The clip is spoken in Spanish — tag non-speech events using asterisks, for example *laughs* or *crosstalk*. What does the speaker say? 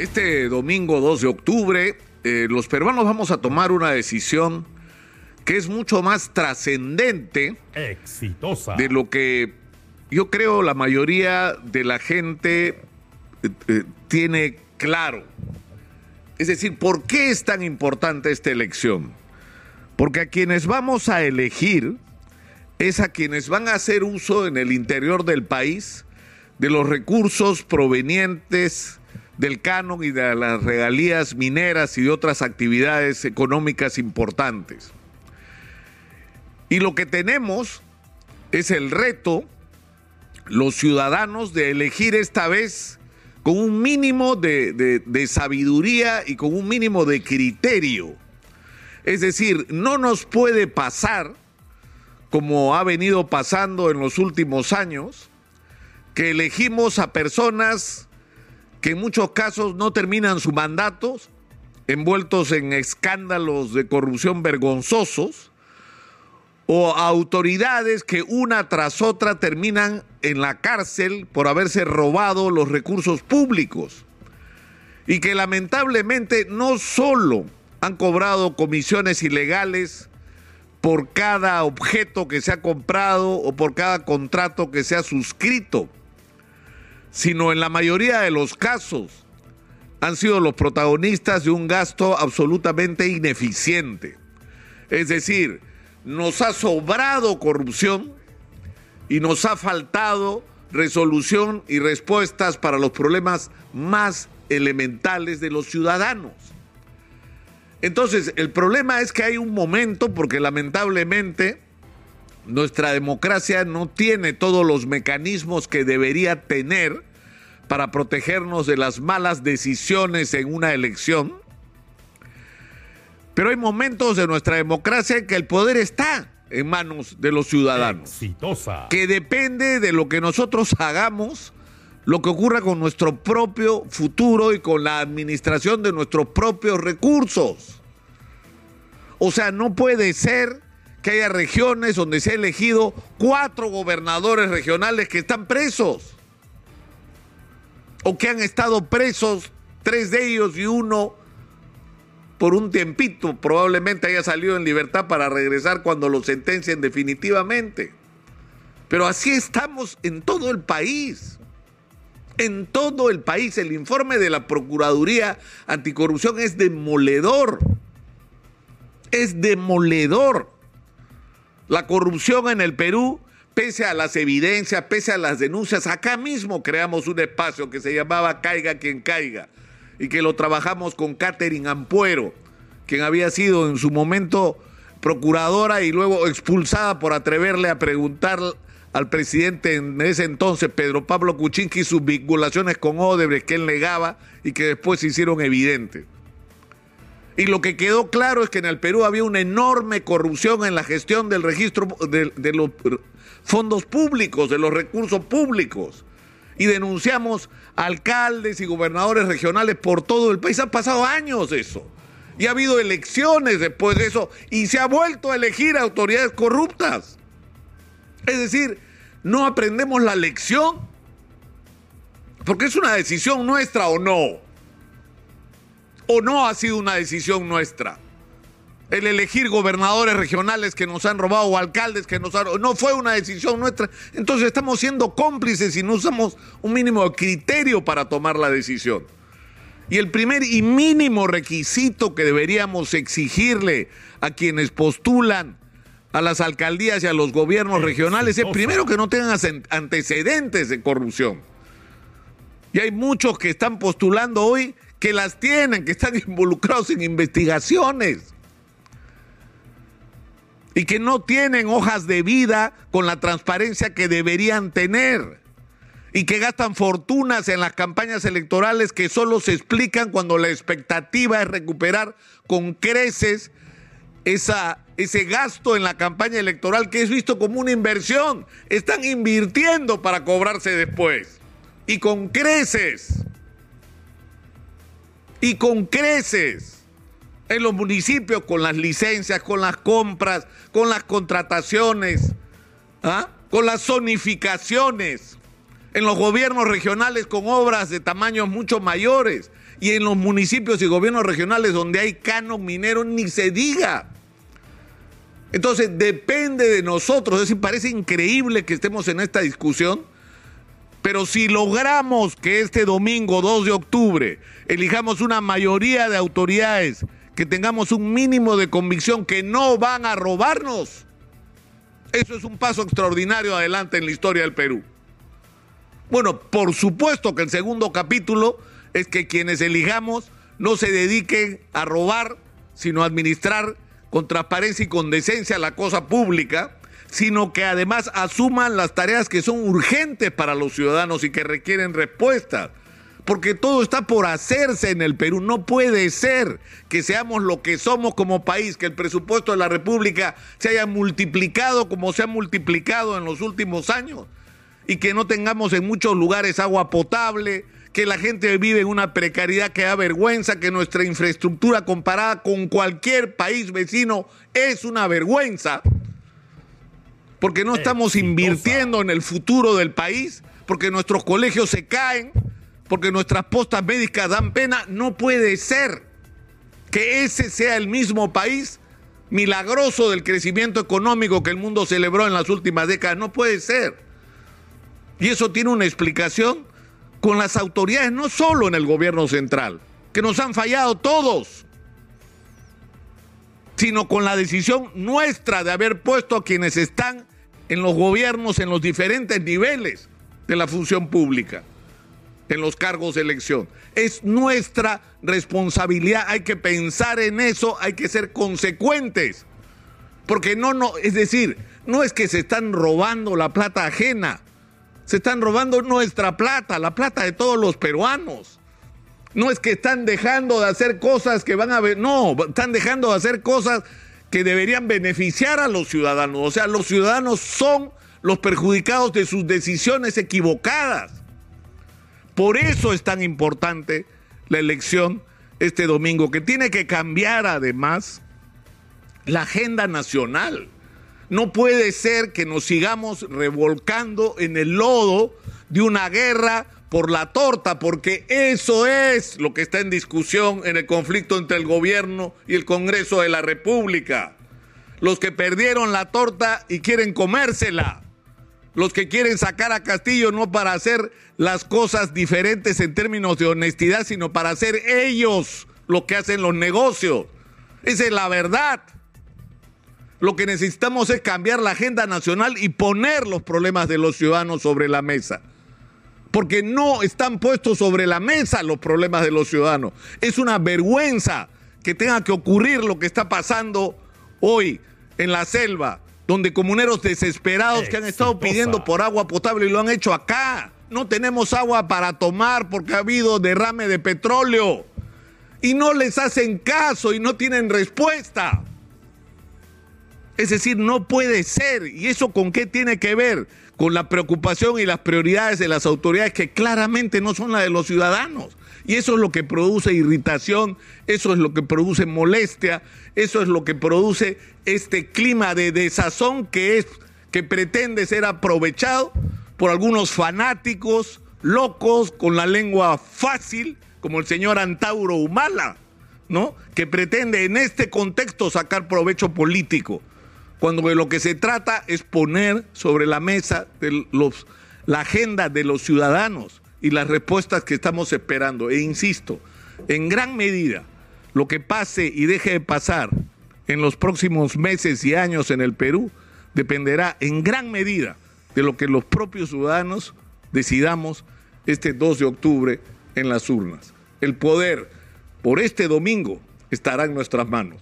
Este domingo 2 de octubre, eh, los peruanos vamos a tomar una decisión que es mucho más trascendente Exitosa. de lo que yo creo la mayoría de la gente eh, eh, tiene claro. Es decir, ¿por qué es tan importante esta elección? Porque a quienes vamos a elegir es a quienes van a hacer uso en el interior del país de los recursos provenientes del canon y de las regalías mineras y de otras actividades económicas importantes. Y lo que tenemos es el reto, los ciudadanos, de elegir esta vez con un mínimo de, de- sabiduría y con un mínimo de criterio. Es decir, no nos puede pasar, como ha venido pasando en los últimos años, que elegimos a personas que en muchos casos no terminan su mandato, envueltos en escándalos de corrupción vergonzosos, o autoridades que una tras otra terminan en la cárcel por haberse robado los recursos públicos. Y que lamentablemente no solo han cobrado comisiones ilegales por cada objeto que se ha comprado o por cada contrato que se ha suscrito, sino en la mayoría de los casos han sido los protagonistas de un gasto absolutamente ineficiente. Es decir, nos ha sobrado corrupción y nos ha faltado resolución y respuestas para los problemas más elementales de los ciudadanos. Entonces, el problema es que hay un momento, porque lamentablemente nuestra democracia no tiene todos los mecanismos que debería tener para protegernos de las malas decisiones en una elección. Pero hay momentos de nuestra democracia en que el poder está en manos de los ciudadanos Exitosa. que depende de lo que nosotros hagamos, lo que ocurra con nuestro propio futuro y con la administración de nuestros propios recursos. O sea, no puede ser que haya regiones donde se ha elegido cuatro gobernadores regionales que están presos. O que han estado presos, tres de ellos y uno por un tiempito, probablemente haya salido en libertad para regresar cuando lo sentencien definitivamente. Pero así estamos en todo el país. En todo el país. El informe de la Procuraduría Anticorrupción es demoledor. Es demoledor. La corrupción en el Perú, pese a las evidencias, pese a las denuncias, acá mismo creamos un espacio que se llamaba Caiga quien caiga y que lo trabajamos con Catherine Ampuero, quien había sido en su momento procuradora y luego expulsada por atreverle a preguntar al presidente en ese entonces, Pedro Pablo Kuczynski, sus vinculaciones con Odebrecht que él negaba y que después se hicieron evidentes. Y lo que quedó claro es que en el Perú había una enorme corrupción en la gestión del registro de, los fondos públicos, de los recursos públicos. Y denunciamos alcaldes y gobernadores regionales por todo el país. Han pasado años eso. Y ha habido elecciones después de eso. Y se ha vuelto a elegir autoridades corruptas. Es decir, no aprendemos la lección. Porque es una decisión nuestra o no o no ha sido una decisión nuestra. El elegir gobernadores regionales que nos han robado o alcaldes que nos han no fue una decisión nuestra. Entonces estamos siendo cómplices y no usamos un mínimo de criterio para tomar la decisión. Y el primer y mínimo requisito que deberíamos exigirle a quienes postulan a las alcaldías y a los gobiernos regionales es primero que no tengan antecedentes de corrupción. Y hay muchos que están postulando hoy que las tienen, que están *laughs* involucrados en investigaciones. Y que no tienen hojas de vida con la transparencia que deberían tener. Y que gastan fortunas en las campañas electorales que solo se explican cuando la expectativa es recuperar con creces esa, ese gasto en la campaña electoral que es visto como una inversión. Están invirtiendo para cobrarse después. Y con creces y con creces en los municipios con las licencias, con las compras, con las contrataciones, ¿ah? con las zonificaciones, en los gobiernos regionales con obras de tamaños mucho mayores. Y en los municipios y gobiernos regionales donde hay canon minero, ni se diga. Entonces depende de nosotros, es decir, parece increíble que estemos en esta discusión, pero si logramos que este domingo 2 de octubre elijamos una mayoría de autoridades que tengamos un mínimo de convicción que no van a robarnos, eso es un paso extraordinario adelante en la historia del Perú. Bueno, por supuesto que el segundo capítulo es que quienes elijamos no se dediquen a robar, sino a administrar con transparencia y con decencia la cosa pública, sino que además asuman las tareas que son urgentes para los ciudadanos y que requieren respuestas. Porque todo está por hacerse en el Perú. No puede ser que seamos lo que somos como país, que el presupuesto de la República se haya multiplicado como se ha multiplicado en los últimos años y que no tengamos en muchos lugares agua potable, que la gente vive en una precariedad que da vergüenza, que nuestra infraestructura comparada con cualquier país vecino es una vergüenza, porque no estamos invirtiendo en el futuro del país, porque nuestros colegios se caen, porque nuestras postas médicas dan pena, no puede ser que ese sea el mismo país milagroso del crecimiento económico que el mundo celebró en las últimas décadas, no puede ser. Y eso tiene una explicación con las autoridades, no solo en el gobierno central, que nos han fallado todos, sino con la decisión nuestra de haber puesto a quienes están en los gobiernos, en los diferentes niveles de la función pública, en los cargos de elección. Es nuestra responsabilidad, hay que pensar en eso, hay que ser consecuentes, porque no, no, es decir, no es que se están robando la plata ajena, se están robando nuestra plata, la plata de todos los peruanos. No es que están dejando de hacer cosas que van a ver, no, están dejando de hacer cosas que deberían beneficiar a los ciudadanos. O sea, los ciudadanos son los perjudicados de sus decisiones equivocadas. Por eso es tan importante la elección este domingo, que tiene que cambiar además la agenda nacional. No puede ser que nos sigamos revolcando en el lodo de una guerra por la torta, porque eso es lo que está en discusión en el conflicto entre el gobierno y el Congreso de la República. Los que perdieron la torta y quieren comérsela. Los que quieren sacar a Castillo no para hacer las cosas diferentes en términos de honestidad, sino para hacer ellos lo que hacen los negocios. Esa es la verdad. Lo que necesitamos es cambiar la agenda nacional y poner los problemas de los ciudadanos sobre la mesa. Porque no están puestos sobre la mesa los problemas de los ciudadanos. Es una vergüenza que tenga que ocurrir lo que está pasando hoy en la selva, donde comuneros desesperados que han estado pidiendo por agua potable y lo han hecho acá. No tenemos agua para tomar porque ha habido derrame de petróleo. Y no les hacen caso y no tienen respuesta. Es decir, no puede ser. ¿Y eso con qué tiene que ver? Con la preocupación y las prioridades de las autoridades que claramente no son las de los ciudadanos. Y eso es lo que produce irritación, eso es lo que produce molestia, eso es lo que produce este clima de desazón que es que pretende ser aprovechado por algunos fanáticos locos con la lengua fácil, como el señor Antauro Humala, ¿no? Que pretende en este contexto sacar provecho político cuando de lo que se trata es poner sobre la mesa la agenda de los ciudadanos y las respuestas que estamos esperando. E insisto, en gran medida, lo que pase y deje de pasar en los próximos meses y años en el Perú dependerá en gran medida de lo que los propios ciudadanos decidamos este 2 de octubre en las urnas. El poder por este domingo estará en nuestras manos.